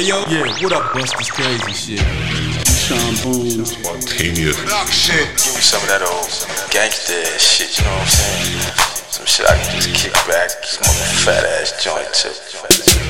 Hey yo, yeah, what up, Bust this crazy shit? Sean Boone. Spontaneous. shit. Give me some of that old gangsta ass shit, you know what I'm saying? Some shit I can just kick back, smoke a fat ass joint too.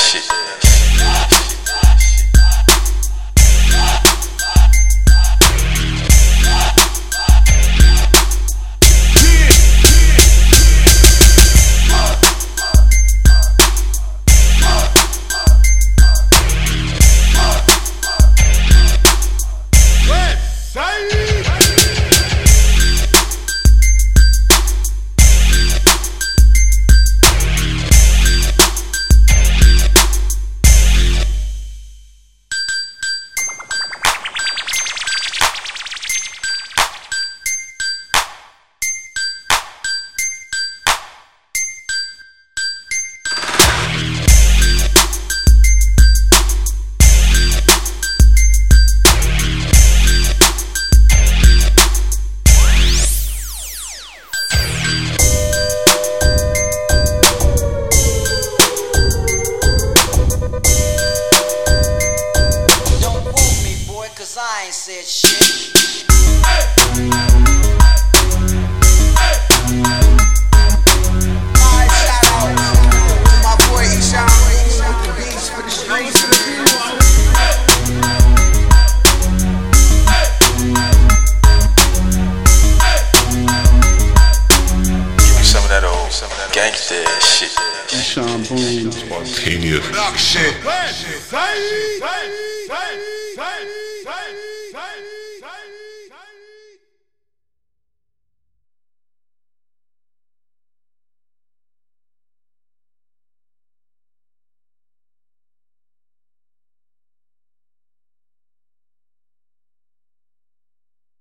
that old gangsta ass shit. Sean Boone. Spontaneous. shit.